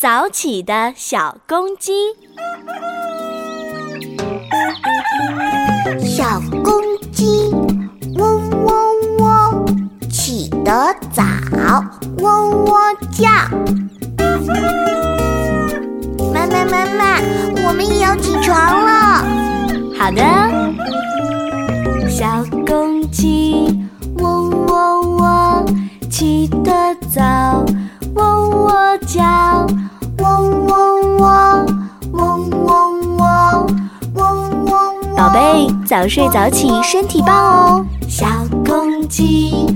早起的小公鸡。小公鸡，喔喔喔，起得早，喔喔叫。妈妈妈妈，我们也要起床了。好的，小公鸡，喔喔喔，起得早，喔喔叫，宝贝，早睡早起，身体棒哦。小公鸡。